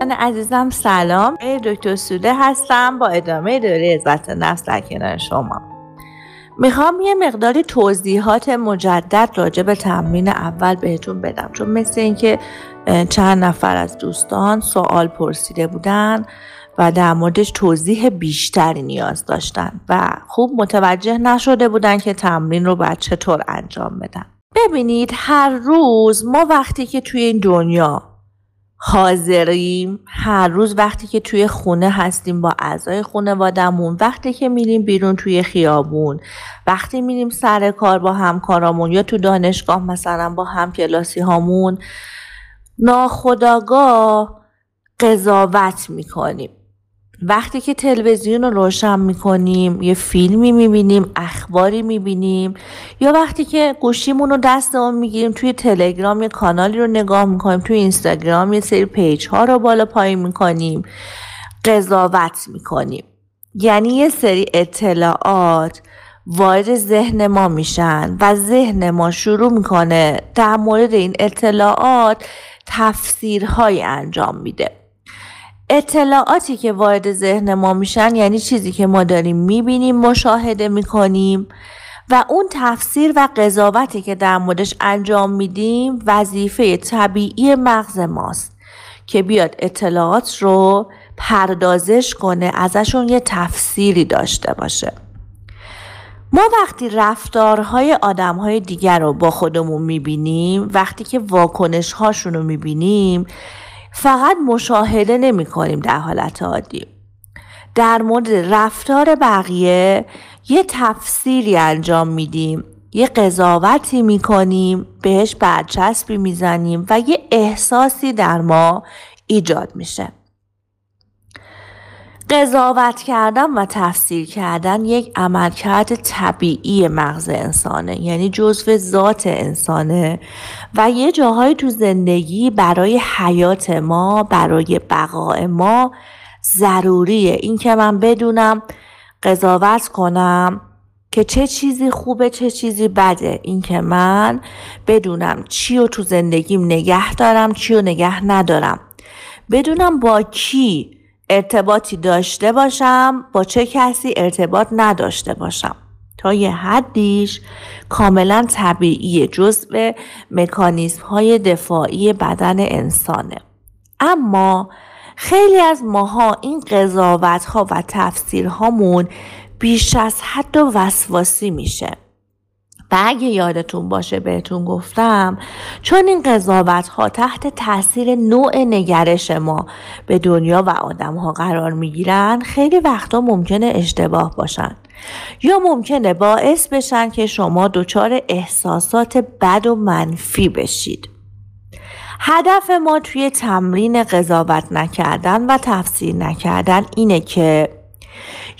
من عزیزم سلام. دکتر سوده هستم با ادامه دوره عزت نفس در کنار شما. می‌خوام یه مقداری توضیحات مجدد راجع به تمرین اول بهتون بدم. چون مثل اینکه چند نفر از دوستان سوال پرسیده بودن و در موردش توضیح بیشتری نیاز داشتن و خوب متوجه نشده بودن که تمرین رو باید چطور انجام بدن. ببینید هر روز ما وقتی که توی این دنیا حاضریم. هر روز وقتی که توی خونه هستیم با اعضای خانوادهمون وقتی که میریم بیرون توی خیابون وقتی میریم سر کار با همکارامون یا تو دانشگاه مثلا با هم کلاسی هامون ناخداگاه قضاوت می‌کنیم. وقتی که تلویزیون رو روشن می‌کنیم یه فیلمی می‌بینیم اخباری می‌بینیم یا وقتی که گوشیمون رو دستمون می‌گیریم توی تلگرام یه کانالی رو نگاه می‌کنیم توی اینستاگرام یه سری پیج ها رو بالا پایین می‌کنیم قضاوت می‌کنیم. یعنی یه سری اطلاعات وارد ذهن ما میشن و ذهن ما شروع می‌کنه در مورد این اطلاعات تفسیرهایی انجام میده. اطلاعاتی که وارد ذهن ما میشن یعنی چیزی که ما داریم می‌بینیم مشاهده می‌کنیم و اون تفسیر و قضاوتی که در موردش انجام میدیم وظیفه طبیعی مغز ماست که بیاد اطلاعات رو پردازش کنه ازشون یه تفسیری داشته باشه. ما وقتی رفتارهای آدمهای دیگر رو با خودمون می‌بینیم وقتی که واکنش هاشون رو می‌بینیم فقط مشاهده نمی کنیم در حالت عادی. در مورد رفتار بقیه یه تفسیری انجام میدیم یه قضاوتی می‌کنیم بهش برچسبی می‌زنیم و یه احساسی در ما ایجاد میشه. قضاوت کردن و تفسیر کردن یک عملکرد طبیعی مغز انسانه یعنی جزو ذات انسانه. و یه جاهایی تو زندگی برای حیات ما برای بقای ما ضروریه. این که من بدونم قضاوت کنم که چه چیزی خوبه چه چیزی بده. این که من بدونم چی رو تو زندگیم نگه دارم چی رو نگه ندارم. بدونم با کی ارتباطی داشته باشم با چه کسی ارتباط نداشته باشم. تا یه حدیش کاملا طبیعی جزء مکانیزم های دفاعی بدن انسانه. اما خیلی از ماها این قضاوت ها و تفسیرهامون بیش از حد و وسواسی میشه. و اگه یادتون باشه بهتون گفتم چون این قضاوت ها تحت تاثیر نوع نگرش ما به دنیا و آدم ها قرار می گیرن خیلی وقتا ممکنه اشتباه باشن یا ممکنه باعث بشن که شما دچار احساسات بد و منفی بشید. هدف ما توی تمرین قضاوت نکردن و تفسیر نکردن اینه که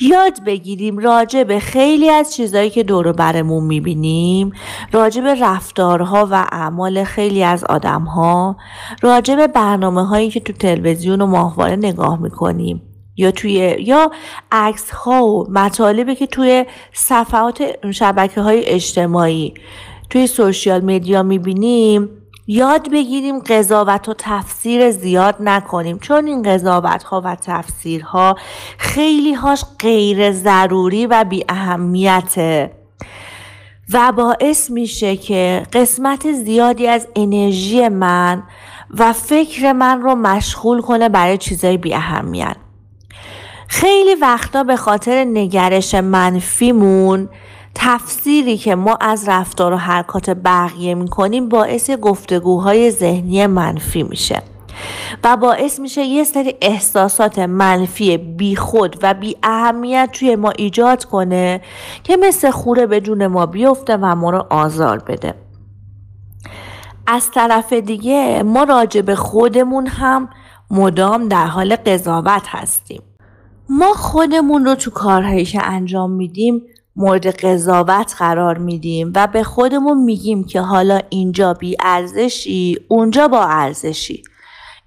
یاد بگیریم راجع به خیلی از چیزهایی که دور برمون می‌بینیم راجع به رفتارها و اعمال خیلی از آدمها راجع به برنامه هایی که تو تلویزیون و ماهواره نگاه می‌کنیم یا توی یا عکس ها و مطالبی که توی صفحات شبکه های اجتماعی توی سوشیال میدیا می‌بینیم. یاد بگیریم قضاوت و تفسیر زیاد نکنیم. چون این قضاوت ها و تفسیرها خیلی هاش غیر ضروری و بی اهمیته. و باعث میشه که قسمت زیادی از انرژی من و فکر من رو مشغول کنه برای چیزای بی اهمیت. خیلی وقتا به خاطر نگرش منفیمون تفسیری که ما از رفتار و حرکات بقیه می‌کنیم باعث گفتگوهای ذهنی منفی میشه و باعث میشه یه سری احساسات منفی بیخود و بی اهمیت توی ما ایجاد کنه که مثل خوره به جون ما بیفته و ما رو آزار بده. از طرف دیگه ما راجع به خودمون هم مدام در حال قضاوت هستیم. ما خودمون رو تو کارهایی که انجام میدیم مورد قضاوت قرار میدیم و به خودمون میگیم که حالا اینجا بی ارزشی اونجا با ارزشی.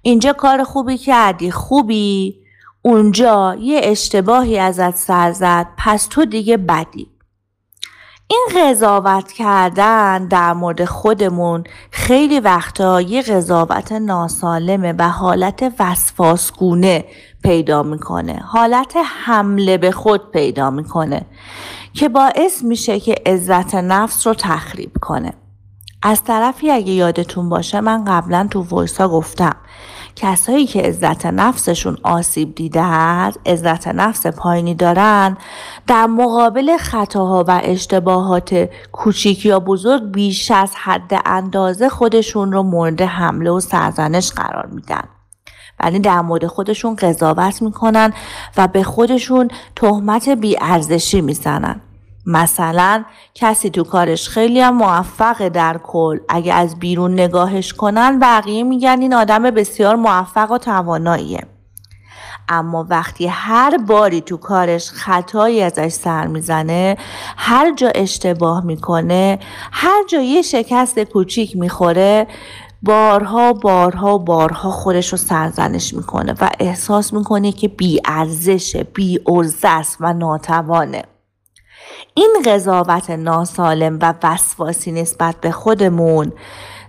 اینجا کار خوبی کردی خوبی. اونجا یه اشتباهی ازت سر زد پس تو دیگه بدی. این قضاوت کردن در مورد خودمون خیلی وقتا یه قضاوت ناسالمه و حالت وسواسگونه پیدا می‌کنه. حالت حمله به خود پیدا می‌کنه. که باعث میشه که عزت نفس رو تخریب کنه. از طرفی اگه یادتون باشه من قبلا تو ویسا گفتم کسایی که عزت نفسشون آسیب دیده هست عزت نفس پایینی دارن در مقابل خطاها و اشتباهات کوچیک یا بزرگ بیش از حد اندازه خودشون رو مورد حمله و سرزنش قرار میدن. ولی در مورد خودشون قضاوت می‌کنن و به خودشون تهمت بیارزشی می‌زنن. مثلا کسی تو کارش خیلی هم موفق در کل. اگه از بیرون نگاهش کنن بقیه میگن این آدم بسیار موفق و تواناییه. اما وقتی هر باری تو کارش خطایی ازش سر می‌زنه هر جا اشتباه می‌کنه هر جا یه شکست کوچیک می‌خوره بارها بارها بارها خودش رو سرزنش می‌کنه و احساس می‌کنه که بی ارزشه بی است و ناتوانه. این قضاوت ناسالم و وسواسی نسبت به خودمون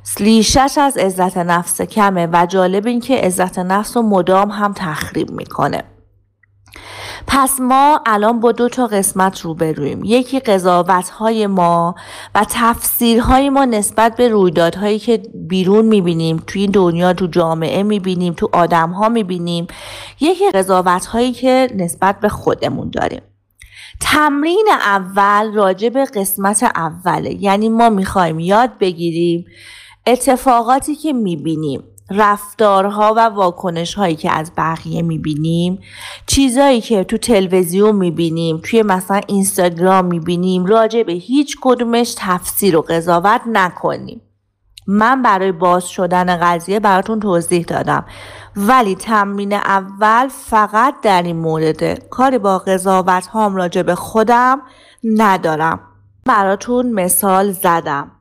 سلیشش از عزت نفس کمه و جالب این که عزت نفس رو مدام هم تخریب می‌کنه. پس ما الان با دو تا قسمت روبرویم. یکی قضاوت های ما و تفسیرهای ما نسبت به رویدادهایی که بیرون می‌بینیم توی دنیا تو جامعه می‌بینیم تو آدم ها می‌بینیم. یکی قضاوت هایی که نسبت به خودمون داریم. تمرین اول راجع به قسمت اوله. یعنی ما می‌خوایم یاد بگیریم اتفاقاتی که می‌بینیم. رفتارها و واکنش هایی که از بقیه می‌بینیم چیزایی که تو تلویزیون می‌بینیم توی مثلا اینستاگرام می‌بینیم راجع به هیچ کدومش تفسیر و قضاوت نکنیم. من برای باز شدن قضیه براتون توضیح دادم. ولی تمرین اول فقط در این مورده کاری با قضاوت هام راجع به خودم ندارم. براتون مثال زدم.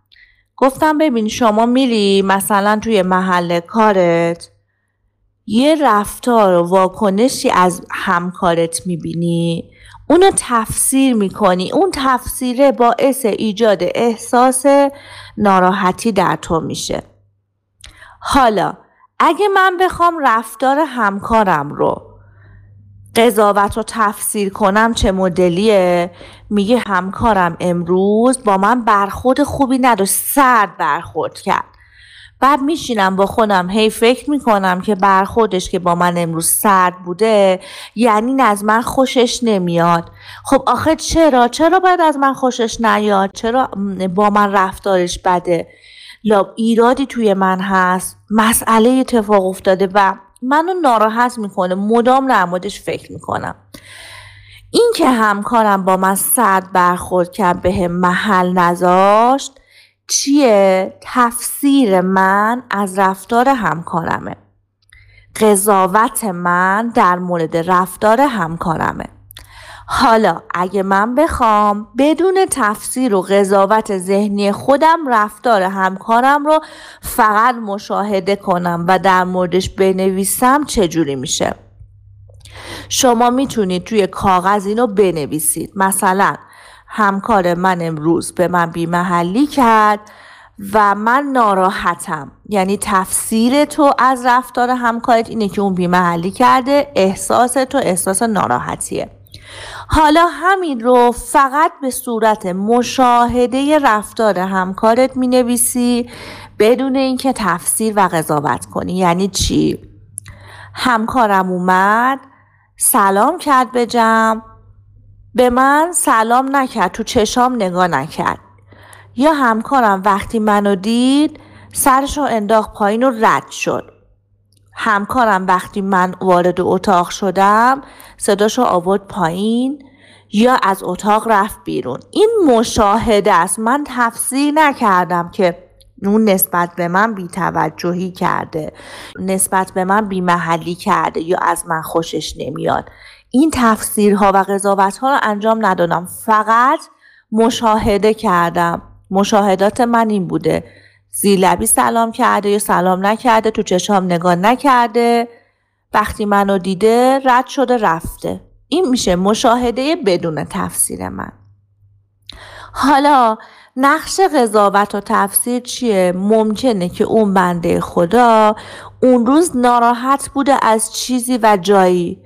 گفتم ببین شما میری مثلا توی محل کارت یه رفتار و واکنشی از همکارت می‌بینی اونو تفسیر می‌کنی. اون تفسیره باعث ایجاد احساس ناراحتی در تو میشه. حالا اگه من بخوام رفتار همکارم رو قضاوت رو تفسیر کنم چه مدلیه؟ میگه همکارم امروز با من برخورد خوبی نداشت سرد برخورد کرد. بعد میشینم با خودم هی فکر می‌کنم که برخوردش که با من امروز سرد بوده یعنی از من خوشش نمیاد. خب آخه چرا؟ چرا باید از من خوشش نیاد؟ چرا با من رفتارش بده؟ لاب ایرادی توی من هست. مسئله اتفاق افتاده و منو ناراحت می‌کنه. مدام در فکر می‌کنم. این که همکارم با من سرد برخورد کرد به محل نذاشت چیه؟ تفسیر من از رفتار همکارمه. قضاوت من در مورد رفتار همکارمه. حالا اگه من بخوام بدون تفسیر و قضاوت ذهنی خودم رفتار همکارم رو فقط مشاهده کنم و در موردش بنویسم چجوری میشه؟ شما می‌تونید توی کاغذ اینو بنویسید. مثلا همکار من امروز به من بیمحلی کرد و من ناراحتم. یعنی تفسیر تو از رفتار همکارت اینه که اون بیمحلی کرده احساس تو احساس ناراحتیه. حالا همین رو فقط به صورت مشاهده رفتار همکارت می نویسی بدون اینکه تفسیر و قضاوت کنی. یعنی چی؟ همکارم اومد سلام کرد به جمع. به من سلام نکرد تو چشام نگاه نکرد. یا همکارم وقتی منو دید سرشو انداخت پایین و رد شد. همکارم وقتی من وارد اتاق شدم صداشو آورد پایین یا از اتاق رفت بیرون. این مشاهده است. من تفسیر نکردم که اون نسبت به من بیتوجهی کرده نسبت به من بیمحلی کرده یا از من خوشش نمیاد. این تفسیرها و قضاوت ها رو انجام ندادم. فقط مشاهده کردم. مشاهدات من این بوده. زیلبی سلام کرده یا سلام نکرده تو چشام نگاه نکرده. وقتی منو دیده رد شده رفته. این میشه مشاهده بدون تفسیر من. حالا نقش قضاوت و تفسیر چیه؟ ممکنه که اون بنده خدا اون روز ناراحت بوده از چیزی و جایی.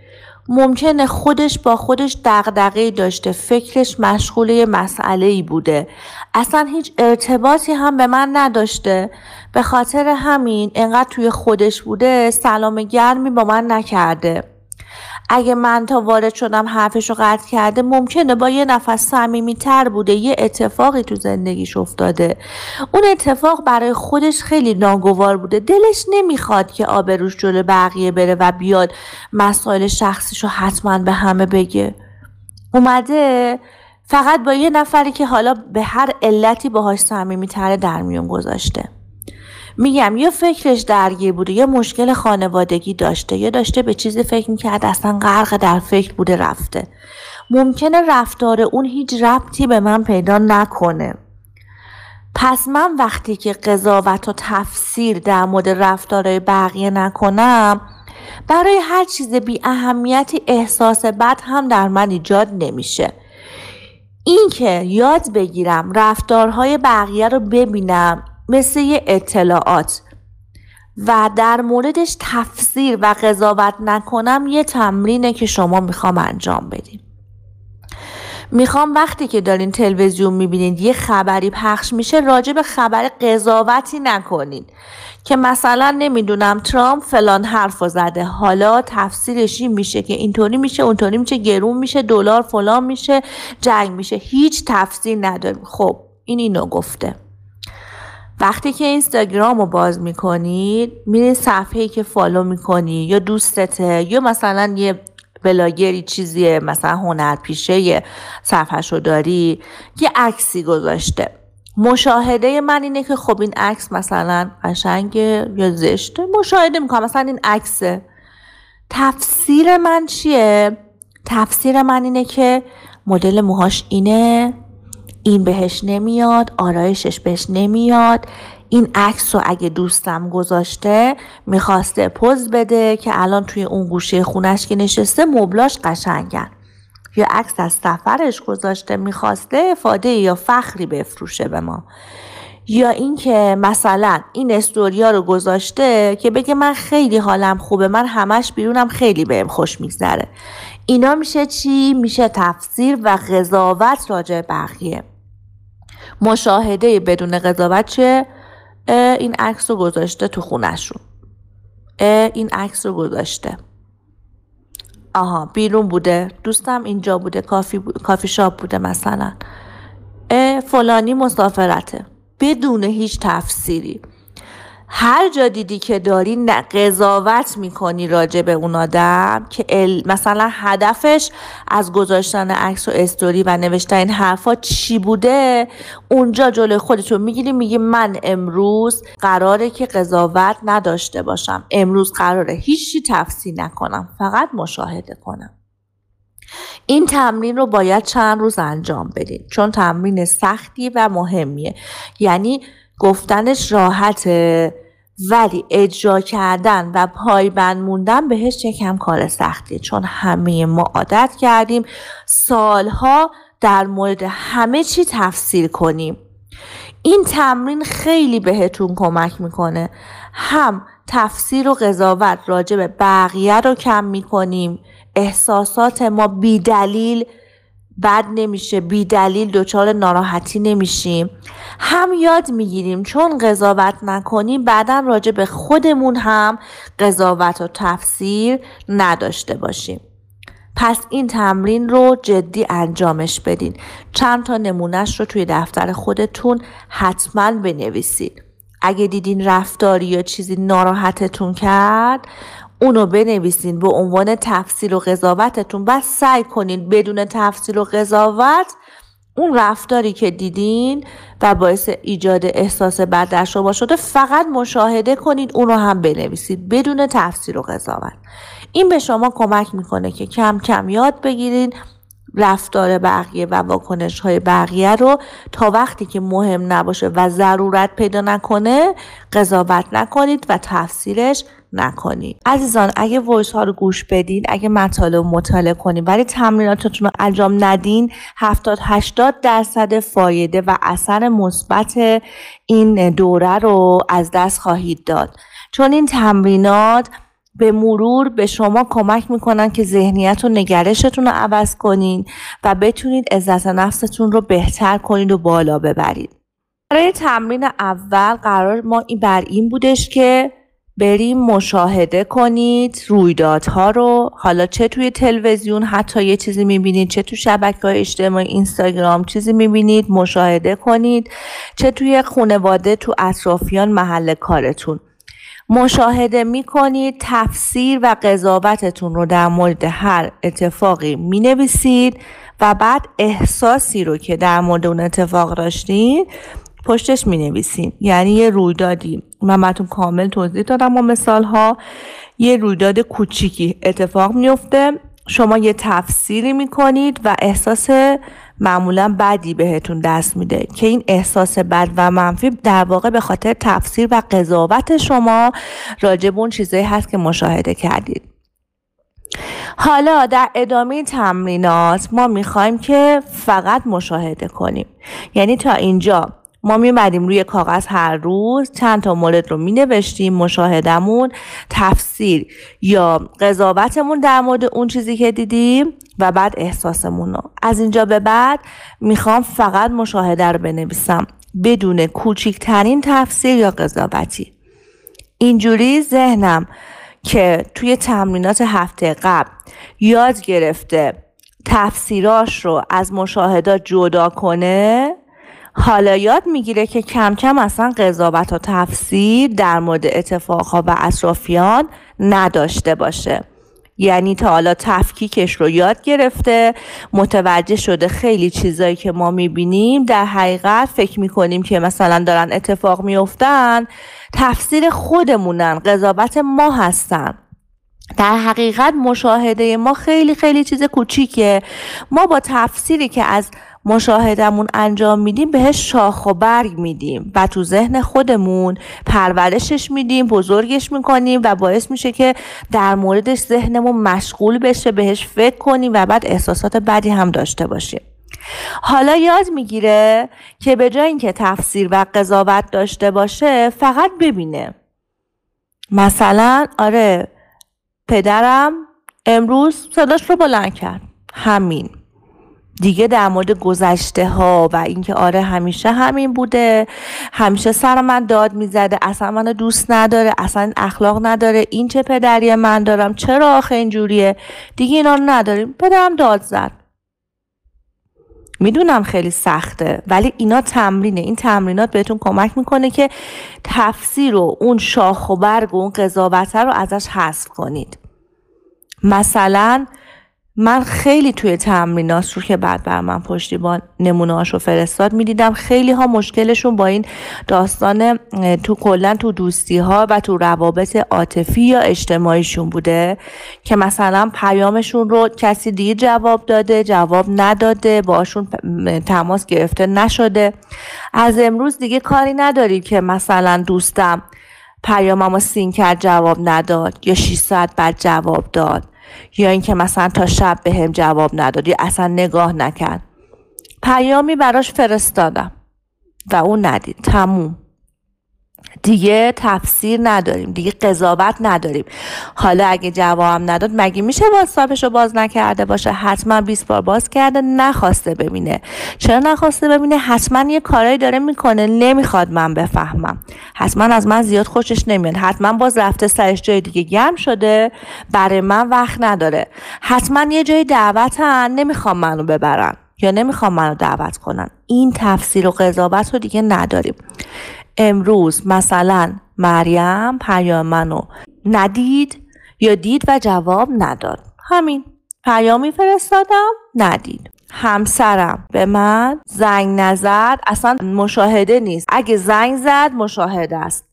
ممکنه خودش با خودش دغدغه داشته فکرش مشغول مسئله ای بوده. اصلا هیچ ارتباطی هم به من نداشته. به خاطر همین انقدر توی خودش بوده سلام گرمی با من نکرده. اگه من تا وارد شدم حرفش رو قطع کرده ممکنه با یه نفس صمیمی تر بوده یه اتفاقی تو زندگیش افتاده. اون اتفاق برای خودش خیلی ناگوار بوده. دلش نمی‌خواد که آبروش جلو بقیه بره و بیاد مسائل شخصیش رو حتما به همه بگه. اومده فقط با یه نفری که حالا به هر علتی باهاش صمیمی تره در میون گذاشته. میگم یا فکرش درگیر بوده یا مشکل خانوادگی داشته یا داشته به چیزی فکر می‌کرد اصلا غرق در فکر بوده رفته. ممکنه رفتار اون هیچ ربطی به من پیدا نکنه. پس من وقتی که قضاوت و تفسیر در مورد رفتارهای بقیه نکنم برای هر چیز بی اهمیتی احساس بد هم در من ایجاد نمیشه. اینکه یاد بگیرم رفتارهای بقیه رو ببینم مثل اطلاعات. و در موردش تفسیر و قضاوت نکنم یه تمرینه که شما می‌خوام انجام بدیم می‌خوام وقتی که دارین تلویزیون می‌بینید یه خبری پخش میشه راجع به خبر قضاوتی نکنید که مثلا نمی‌دونم ترامپ فلان حرف زده. حالا تفسیرش میشه که اینطوری میشه اونطوری میشه گرون میشه دلار فلان میشه جنگ میشه. هیچ تفسیر نداریم. خب این اینو گفته. وقتی که اینستاگرام رو باز می‌کنید میرید صفحه که فالو می‌کنی یا دوستته یا مثلا یه بلاگری چیزیه مثلا هنرپیشه یه صفحه رو داری یه عکسی گذاشته. مشاهده من اینه که خب این عکس مثلا قشنگه یا زشته مشاهده می‌کنم. مثلا این عکسه. تفسیر من چیه؟ تفسیر من اینه که مدل موهاش اینه. این بهش نمیاد آرایشش بهش نمیاد. این عکس رو اگه دوستم گذاشته می‌خواسته پوز بده که الان توی اون گوشه خونش که نشسته مبلاش قشنگن. یا عکس از سفرش گذاشته می‌خواسته افاده یا فخری بفروشه به ما. یا اینکه مثلا این استوریا رو گذاشته که بگه من خیلی حالم خوبه من همش بیرونم خیلی بهم خوش میگذره. اینا میشه چی؟ میشه تفسیر و قضاوت راجع بقیه. مشاهده بدون قضاوت چه؟ این عکس رو گذاشته تو خونشون این عکس رو گذاشته. آها بیرون بوده. دوستم اینجا بوده کافی, کافی شاپ بوده مثلا. فلانی مسافرته. بدون هیچ تفسیری. هر جا دیدی که داری قضاوت می‌کنی راجع به اون آدم که مثلا هدفش از گذاشتن عکس و استوری و نوشتن این حرفا چی بوده؟ اونجا جلوی خودتو می‌گیری میگی من امروز قراره که قضاوت نداشته باشم. امروز قراره هیچی تفسیر نکنم فقط مشاهده کنم. این تمرین رو باید چند روز انجام بدید چون تمرین سختی و مهمیه. یعنی گفتنش راحته. ولی اجرا کردن و پایبند موندن بهش یکم کار سختیه چون همه ما عادت کردیم سالها در مورد همه چی تفسیر کنیم. این تمرین خیلی بهتون کمک می‌کنه. هم تفسیر و قضاوت راجع به بقیه رو کم می‌کنیم. احساسات ما بیدلیل بد نمیشه بی دلیل دچار ناراحتی نمیشیم. هم یاد می‌گیریم چون قضاوت نکنیم بعدا راجع به خودمون هم قضاوت و تفسیر نداشته باشیم. پس این تمرین رو جدی انجامش بدین. چند تا نمونهش رو توی دفتر خودتون حتما بنویسید اگه دیدین رفتاری یا چیزی ناراحتتون کرد اونو بنویسین به عنوان تفصیل و قضاوتتون و سعی کنین بدون تفصیل و قضاوت اون رفتاری که دیدین و باعث ایجاد احساس بد در شما شده فقط مشاهده کنید اون رو هم بنویسید بدون تفسیر و قضاوت. این به شما کمک می‌کنه که کم کم یاد بگیرید رفتار بقیه و واکنش های بقیه رو تا وقتی که مهم نباشه و ضرورت پیدا نکنه قضاوت نکنید و تفسیرش نکنید عزیزان اگه وایس ها رو گوش بدین اگه مطالب مطالعه کنید ولی تمریناتتون رو انجام ندین 70 80 درصد فایده و اثر مثبت این دوره رو از دست خواهید داد. چون این تمرینات به مرور به شما کمک می‌کنن که ذهنیت و نگرشتون رو عوض کنین و بتونید عزت نفستون رو بهتر کنید و بالا ببرید. برای تمرین اول قرار ما بر این بودش که بریم مشاهده کنید رویدادها رو. حالا چه توی تلویزیون حتی یه چیزی می‌بینید چه تو شبکه های اجتماعی اینستاگرام چیزی می‌بینید مشاهده کنید. چه توی خانواده تو اطرافیان محل کارتون. مشاهده می کنید تفسیر و قضاوتتون رو در مورد هر اتفاقی می نویسید و بعد احساسی رو که در مورد اون اتفاق داشتید پشتش می نویسید یعنی یه رویدادی. من براتون کامل توضیح دادم و مثال ها یه رویداد کوچیکی اتفاق میفته شما یه تفسیری می کنید و احساس معمولا بدی بهتون دست میده که این احساس بد و منفی در واقع به خاطر تفسیر و قضاوت شما راجب اون چیزایی هست که مشاهده کردید. حالا در ادامه تمرینات ما می‌خوایم که فقط مشاهده کنیم. یعنی تا اینجا. ما میمدیم روی کاغذ هر روز چند تا مورد رو می نوشتیم مشاهدمون تفسیر یا قضاوتمون در مورد اون چیزی که دیدیم و بعد احساسمون رو. از اینجا به بعد می‌خوام فقط مشاهده رو بنویسم. بدون کوچکترین تفسیر یا قضاوتی. اینجوری ذهنم که توی تمرینات هفته قبل یاد گرفته تفسیراش رو از مشاهدات جدا کنه حالا یاد می‌گیره که کم کم اصلا قضاوت و تفسیر در مورد اتفاقها و اطرافیان نداشته باشه. یعنی تا حالا تفکیکش رو یاد گرفته متوجه شده خیلی چیزایی که ما می‌بینیم در حقیقت فکر می‌کنیم که مثلا دارن اتفاق میفتن تفسیر خودمونن قضاوت ما هستن. در حقیقت مشاهده ما خیلی خیلی چیز کوچیکه. ما با تفسیری که از مشاهدمون انجام میدیم بهش شاخ و برگ میدیم و تو ذهن خودمون پرورشش میدیم بزرگش می‌کنیم و باعث میشه که در موردش ذهنمون مشغول بشه بهش فکر کنیم و بعد احساسات بدی هم داشته باشیم. حالا یاد می‌گیره که به جای اینکه تفسیر و قضاوت داشته باشه فقط ببینه. مثلا آره پدرم امروز صداش رو بلند کرد. همین. دیگه در مورد گذشته ها و اینکه آره همیشه همین بوده. همیشه سر من داد می‌زده اصلا منو دوست نداره اصلا اخلاق نداره این چه پدری من دارم چرا آخه اینجوریه؟ دیگه اینا رو نداریم. پدرم داد زد. می‌دونم خیلی سخته ولی اینا تمرینه. این تمرینات بهتون کمک می‌کنه که تفسیر و اون شاخ و برگ و اون قضاوته رو ازش حذف کنید. مثلا من خیلی توی تمرینات رو که بعد بر من پشتیبان نمونه رو فرستاد. می‌دیدم خیلی ها مشکلشون با این داستان تو کلا تو دوستی ها و تو روابط عاطفی یا اجتماعیشون بوده که مثلا پیامشون رو کسی دیگه جواب داده جواب نداده باشون تماس گرفته نشده. از امروز دیگه کاری نداری که مثلا دوستم پیامم سین کرد جواب نداد یا 6 ساعت بعد جواب داد. یا اینکه مثلا تا شب به هم جواب نداد یا اصلا نگاه نکرد. پیامی براش فرستادم و اون ندید. تموم. دیگه تفسیر نداریم دیگه قضاوت نداریم. حالا اگه جوابم نداد مگه میشه واتساپش رو باز نکرده باشه؟ حتما 20 بار باز کرده نخواسته ببینه. چرا نخواسته ببینه؟ حتما یه کارایی داره می‌کنه نمی‌خواد من بفهمم. حتما از من زیاد خوشش نمیاد. حتما باز رفته سرش جای دیگه گرم شده برای من وقت نداره. حتما یه جای دعوتن نمی‌خوام منو ببرن یا نمی‌خوام منو دعوت کنن. این تفسیر و قضاوت رو دیگه نداریم. امروز مثلا مریم پیام منو ندید یا دید و جواب نداد. همین. پیامی فرستادم ندید. همسرم به من زنگ نزد اصلا مشاهده نیست. اگه زنگ زد مشاهده است.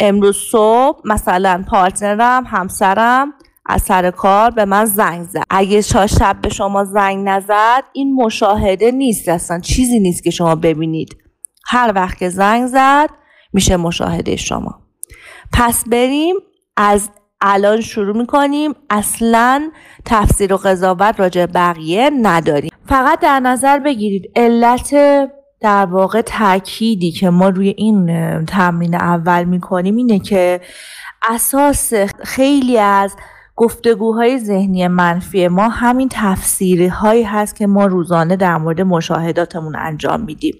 امروز صبح مثلا پارتنرم همسرم از سر کار به من زنگ زد. اگه شب به شما زنگ نزد این مشاهده نیست. اصلا چیزی نیست که شما ببینید. هر وقت که زنگ زد میشه مشاهده شما. پس بریم از الان شروع می‌کنیم. اصلا تفسیر و قضاوت راجع بقیه نداریم. فقط در نظر بگیرید علت در واقع تأکیدی که ما روی این تمرین اول می‌کنیم اینه که اساس خیلی از گفتگوهای ذهنی منفی ما همین تفسیری هایی هست که ما روزانه در مورد مشاهداتمون انجام میدیم.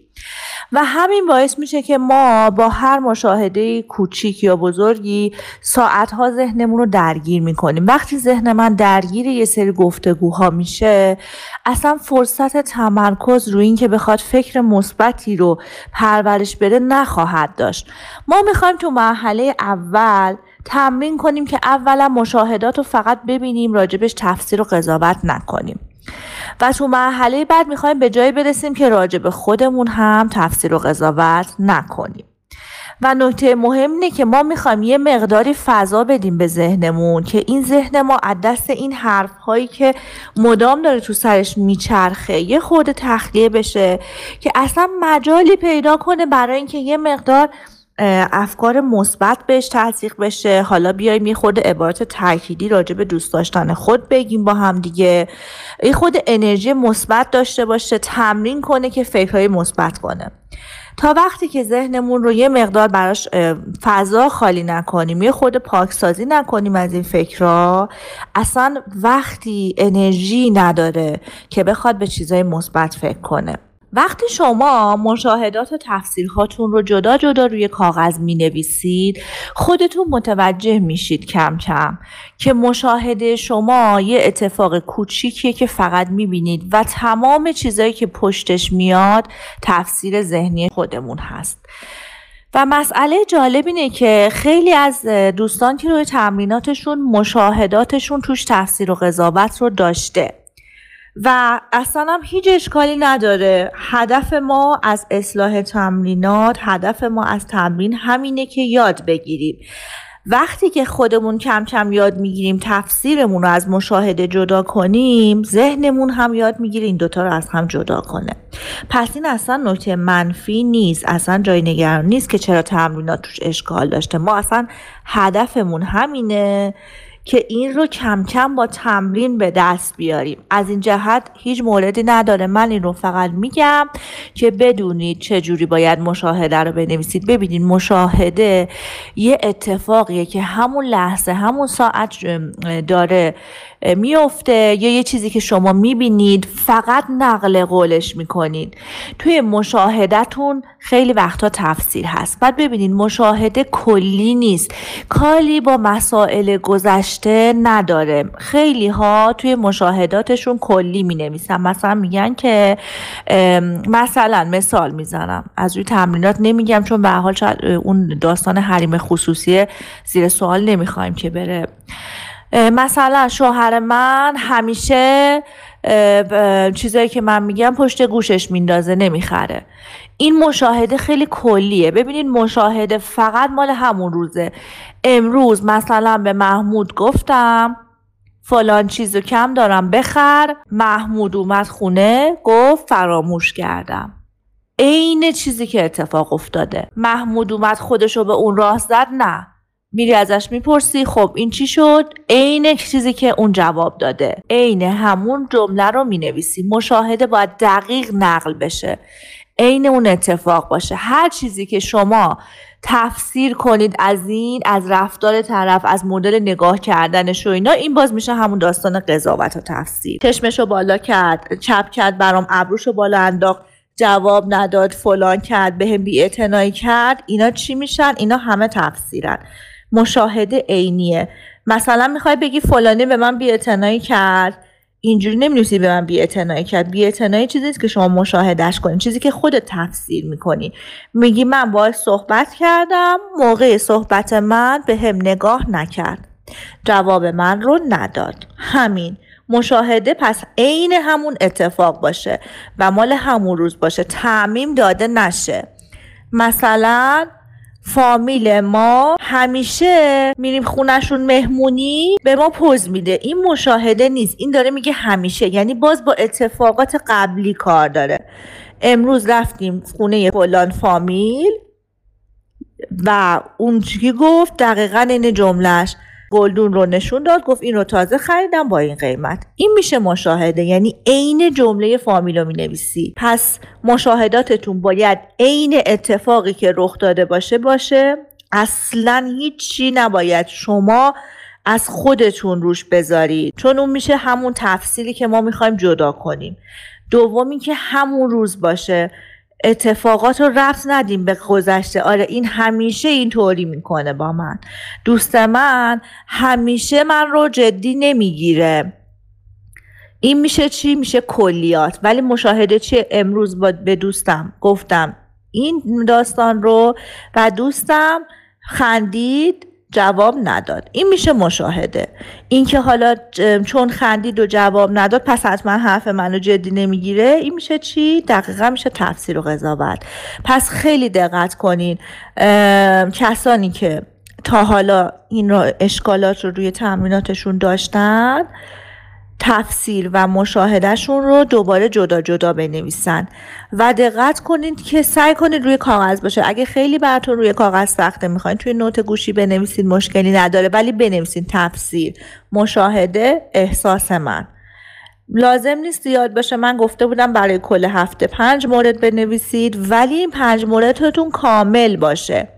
و همین باعث میشه که ما با هر مشاهده کوچیک یا بزرگی ساعتها ذهنمون رو درگیر می‌کنیم. وقتی ذهن من درگیر یه سری گفتگوها میشه اصلا فرصت تمرکز روی این که بخواد فکر مثبتی رو پرورش بده نخواهد داشت. ما می‌خوایم تو مرحله اول تمرین کنیم که اولا مشاهدات رو فقط ببینیم راجبش تفسیر و قضاوت نکنیم. و تو مرحله بعد می‌خوایم به جایی برسیم که راجب خودمون هم تفسیر و قضاوت نکنیم. و نکته مهم اینه که ما می‌خوایم یه مقداری فضا بدیم به ذهنمون که این ذهن ما از دست این حرف هایی که مدام داره تو سرش میچرخه یه خورده تخلیه بشه که اصلا مجالی پیدا کنه برای اینکه یه مقدار افکار مثبت بهش تزریق بشه. حالا بیایم یه خود عبارت تاکیدی راجع به دوست داشتن خود بگیم با هم دیگه. یه خود انرژی مثبت داشته باشه تمرین کنه که فکرهای مثبت کنه. تا وقتی که ذهنمون رو یه مقدار براش فضا خالی نکنیم یه خود پاکسازی نکنیم از این فکرها اصلا وقتی انرژی نداره که بخواد به چیزای مثبت فکر کنه. وقتی شما مشاهدات و تفسیرهاتون رو جدا جدا روی کاغذ می نویسید خودتون متوجه میشید کم کم که مشاهده شما یه اتفاق کوچیکیه که فقط می بینید و تمام چیزایی که پشتش میاد تفسیر ذهنی خودمون هست. و مسئله جالب اینه که خیلی از دوستان که روی تمریناتشون مشاهداتشون توش تفسیر و قضاوت رو داشته. و اصلا هم هیچ اشکالی نداره. هدف ما از اصلاح تمرینات هدف ما از تمرین همینه که یاد بگیریم. وقتی که خودمون کم کم یاد می‌گیریم تفسیرمون رو از مشاهده جدا کنیم ذهنمون هم یاد می‌گیره این دوتا رو از هم جدا کنه. پس این اصلا نکته منفی نیست. اصلا جای نگران نیست که چرا تمرینات توش اشکال داشته. ما اصلا هدفمون همینه. که این رو کم کم با تمرین به دست بیاریم. از این جهت هیچ موردی نداره. من این رو فقط میگم که بدونید چجوری باید مشاهده رو بنویسید. ببینید مشاهده یه اتفاقیه که همون لحظه همون ساعت داره میفته یا یه چیزی که شما می‌بینید فقط نقل قولش می‌کنید. توی مشاهدتون خیلی وقتا تفسیر هست. بعد ببینید مشاهده کلی نیست. کالی با مسائل گذشته نداره. خیلی ها توی مشاهداتشون کلی می نویسن مثلا میگن که مثلا مثال می‌زنم. از روی تمرینات نمیگم چون به حال شاید اون داستان حریم خصوصی زیر سوال نمی‌خوایم که بره. مثلا شوهر من همیشه چیزایی که من میگم پشت گوشش میندازه نمی‌خره. این مشاهده خیلی کلیه. ببینید مشاهده فقط مال همون روزه. امروز مثلا به محمود گفتم فلان چیزو کم دارم بخر. محمود اومد خونه گفت فراموش کردم. عین چیزی که اتفاق افتاده. محمود اومد خودشو به اون راه زد نه. میری ازش می‌پرسی. خب این چی شد؟ عین چیزی که اون جواب داده. عین همون جمله رو می‌نویسی. مشاهده باید دقیق نقل بشه. عین اون اتفاق باشه. هر چیزی که شما تفسیر کنید از این از رفتار طرف از مدل نگاه کردنش و اینا این باز میشه همون داستان قضاوت و تفسیر. چشمشو بالا کرد چپ کرد برام ابروشو بالا انداخت. جواب نداد فلان کرد به هم بی کرد. اینا چی میشن؟ اینا همه تفسیرن. مشاهده عینیه. مثلا می‌خوای بگی فلانی به من بیاعتنایی کرد. اینجوری نمی‌نویسی به من بیاعتنایی کرد. بیاعتنایی چیزی که شما مشاهدهش کنی. چیزی که خودت تفسیر می‌کنی. میگی من باهاش صحبت کردم. موقع صحبت من به هم نگاه نکرد. جواب من رو نداد. همین. مشاهده پس عین همون اتفاق باشه و مال همون روز باشه. تعمیم داده نشه. مثلا فامیل ما همیشه میریم خونشون مهمونی به ما پوز میده. این مشاهده نیست. این داره میگه همیشه. یعنی باز با اتفاقات قبلی کار داره. امروز رفتیم خونه فلان فامیل و اون چی گفت دقیقا این جملهش گلدون رو نشون داد گفت این رو تازه خریدم با این قیمت. این میشه مشاهده یعنی عین جمله فامیل رو می‌نویسی. پس مشاهداتتون باید عین اتفاقی که رخ داده باشه باشه. اصلا هیچی نباید شما از خودتون روش بذارید. چون اون میشه همون تفصیلی که ما می‌خوایم جدا کنیم. دومی که همون روز باشه. اتفاقات رو رفت ندیم به گذشته. آره این همیشه اینطوری می‌کنه با من. دوست من همیشه من رو جدی نمی‌گیره. این میشه چی؟ میشه کلیات. ولی مشاهده چیه؟ امروز با به دوستم گفتم این داستان رو و دوستم خندید جواب نداد. این میشه مشاهده. اینکه حالا چون خندید و جواب نداد پس حتما حرف منو جدی نمی‌گیره. این میشه چی؟ دقیقا میشه تفسیر و قضاوت. پس خیلی دقت کنین. کسانی که تا حالا این رو اشکالات رو روی تمریناتشون داشتن تفسیر و مشاهدهشون رو دوباره جدا جدا بنویسن و دقت کنید که سعی کنید روی کاغذ باشه. اگه خیلی براتون روی کاغذ سخته می‌خواین توی نوت گوشی بنویسید مشکلی نداره ولی بنویسید تفسیر مشاهده احساس من. لازم نیست یاد باشه. من گفته بودم برای کل هفته پنج مورد بنویسید ولی این پنج موردتون کامل باشه.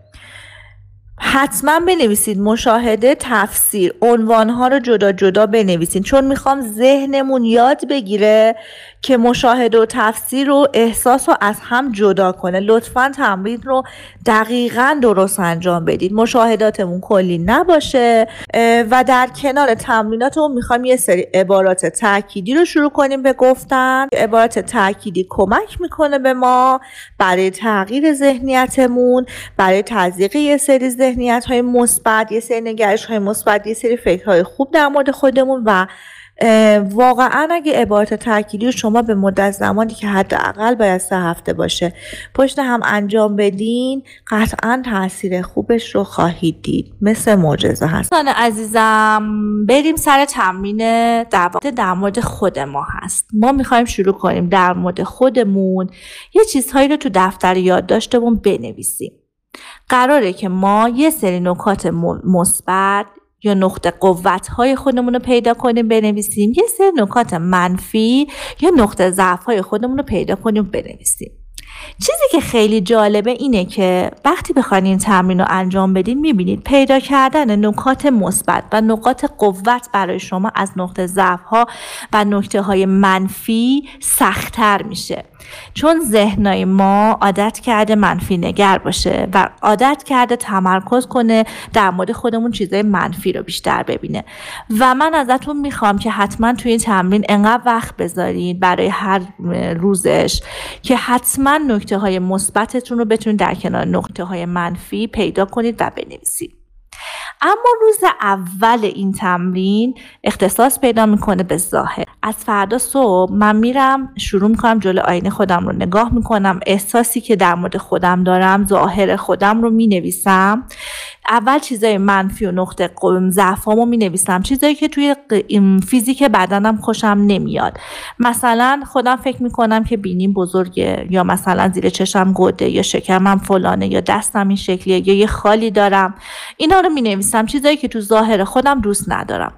حتما بنویسید مشاهده تفسیر عنوانها رو جدا جدا بنویسید چون می‌خوام ذهنمون یاد بگیره که مشاهده و تفسیر و احساس رو از هم جدا کنه. لطفا تمرین رو دقیقا درست انجام بدید. مشاهداتمون کلی نباشه. و در کنار تمریناتمون می‌خوام یه سری عبارات تأکیدی رو شروع کنیم به گفتن. عبارات تأکیدی کمک می‌کنه به ما برای تغییر ذهنیتمون برای تزریق یه سری ذهنیت های مثبت یه سری نگرش های مثبت یه سری فکرهای خوب در مورد خودمون و واقعا اگه عبارت تأکیدی رو شما به مدت زمانی که حداقل باید سه هفته باشه پشت هم انجام بدین قطعا تاثیر خوبش رو خواهید دید. مثل معجزه هست. عزیزم بریم سر تمرین در در مورد خود ما هست. ما می‌خوایم شروع کنیم در مورد خودمون. یه چیزهایی رو تو دفتر یادداشتمون بنویسیم. قراره که ما یه سری نکات مثبت یا نقطه قوت های خودمون رو پیدا کنیم بنویسیم. یه سری نکات منفی یا نقطه ضعف های خودمون رو پیدا کنیم بنویسیم. چیزی که خیلی جالبه اینه که وقتی بخواین این تمرین رو انجام بدین می‌بینید پیدا کردن نکات مثبت و نقاط قوت برای شما از نقطه ضعف ها و نکته های منفی سختتر میشه. چون ذهنای ما عادت کرده منفی نگر باشه و عادت کرده تمرکز کنه در مورد خودمون چیزای منفی رو بیشتر ببینه. و من ازتون می‌خوام که حتما توی این تمرین انقدر وقت بذارید برای هر روزش که حتما نکته های مثبتتون رو بتونید در کنار نکته های منفی پیدا کنید و بنویسید. اما روز اول این تمرین اختصاص پیدا می‌کنه به ظاهر. از فردا صبح من میرم شروع می‌کنم جلو آینه خودم رو نگاه می‌کنم. احساسی که در مورد خودم دارم ظاهر خودم رو می‌نویسم. اول چیزای منفی و نقطه ضعفامو می نویسم چیزایی که توی فیزیک بدنم خوشم نمیاد. مثلا خودم فکر می‌کنم که بینیم بزرگه یا مثلا زیر چشم گده یا شکمم فلانه یا دستم این شکلیه یا یه خالی دارم. اینا رو می نویسم چیزایی که تو ظاهر خودم دوست ندارم.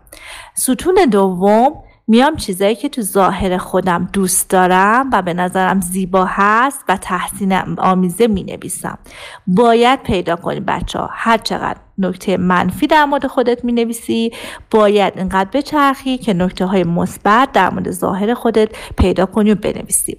ستون دوم میام چیزایی که تو ظاهر خودم دوست دارم و به نظرم زیبا هست و تحسین آمیزه می نویسم باید پیدا کنی بچه ها هر چقدر نکته منفی در مورد خودت می نویسی باید اینقدر بچرخی که نکته های مثبت در مورد ظاهر خودت پیدا کنی و بنویسی.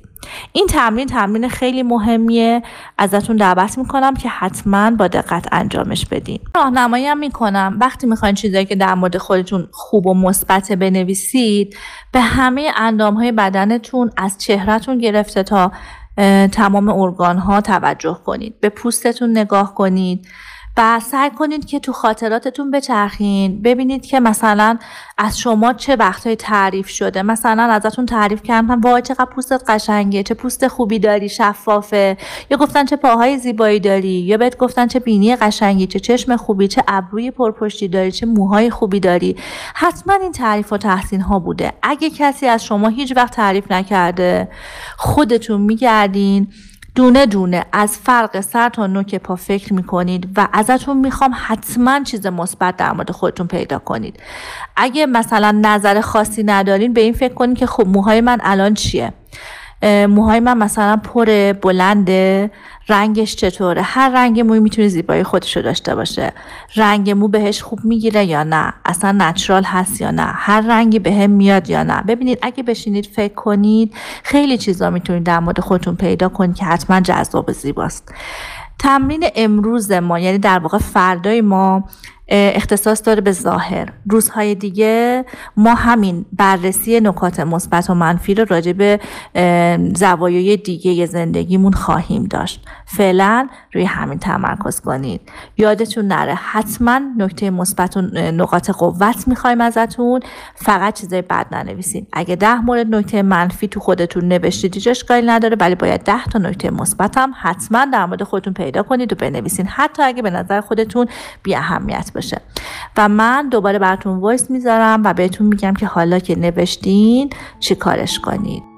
این تمرین تمرین خیلی مهمیه. ازتون دعوت می‌کنم که حتما با دقت انجامش بدین. راهنمایی هم می‌کنم. وقتی می‌خواین چیزایی که در مورد خودتون خوب و مثبت بنویسید به همه اندام های بدنتون از چهرهتون گرفته تا تمام ارگان ها توجه کنید. به پوستتون نگاه کنید. و سعی کنید که تو خاطراتتون بچرخین. ببینید که مثلا از شما چه وقتهایی تعریف شده. مثلا ازتون تعریف کردن وای چقدر پوستت قشنگه چه پوست خوبی داری شفافه. یا گفتن چه پاهای زیبایی داری. یا بهت گفتن چه بینی قشنگی چه چشم خوبی چه ابروی پرپشتی داری چه موهای خوبی داری. حتما این تعریف و تحسین ها بوده. اگه کسی از شما هیچ وقت تعریف نکرده خودتون میگردین. دونه دونه از فرق سر تا نوک پا فکر می‌کنید و ازتون می‌خوام حتما چیز مثبت در مورد خودتون پیدا کنید. اگه مثلا نظر خاصی ندارین به این فکر کنید که خب موهای من الان چیه؟ موهای من مثلا پر بلنده رنگش چطوره؟ هر رنگ موی می‌تونه زیبایی خودش رو داشته باشه. رنگ مو بهش خوب می‌گیره یا نه؟ اصلا نچرال هست یا نه؟ هر رنگی به هم میاد یا نه؟ ببینید اگه بشینید فکر کنید خیلی چیزا می‌تونید در مورد خودتون پیدا کنید که حتما جذاب زیباست. تمرین امروز ما یعنی در واقع فردای ما اختصاص داره به ظاهر. روزهای دیگه ما همین بررسی نکات مثبت و منفی رو راجع به زوایای دیگه زندگیمون خواهیم داشت. فعلا روی همین تمرکز کنید. یادتون نره حتما نکته مثبت و نقاط قوت می‌خوایم ازتون. فقط چیزای بد ننویسین اگه ده مورد نکته منفی تو خودتون نوشتید هیچ اشکالی نداره ولی باید ده تا نکته مثبت هم حتما در مورد خودتون پیدا کنید و بنویسین حتی اگه به نظر خودتون بی اهمیت باشه. و من دوباره براتون وایس می‌ذارم و بهتون میگم که حالا که نوشتین چی کارش کنید.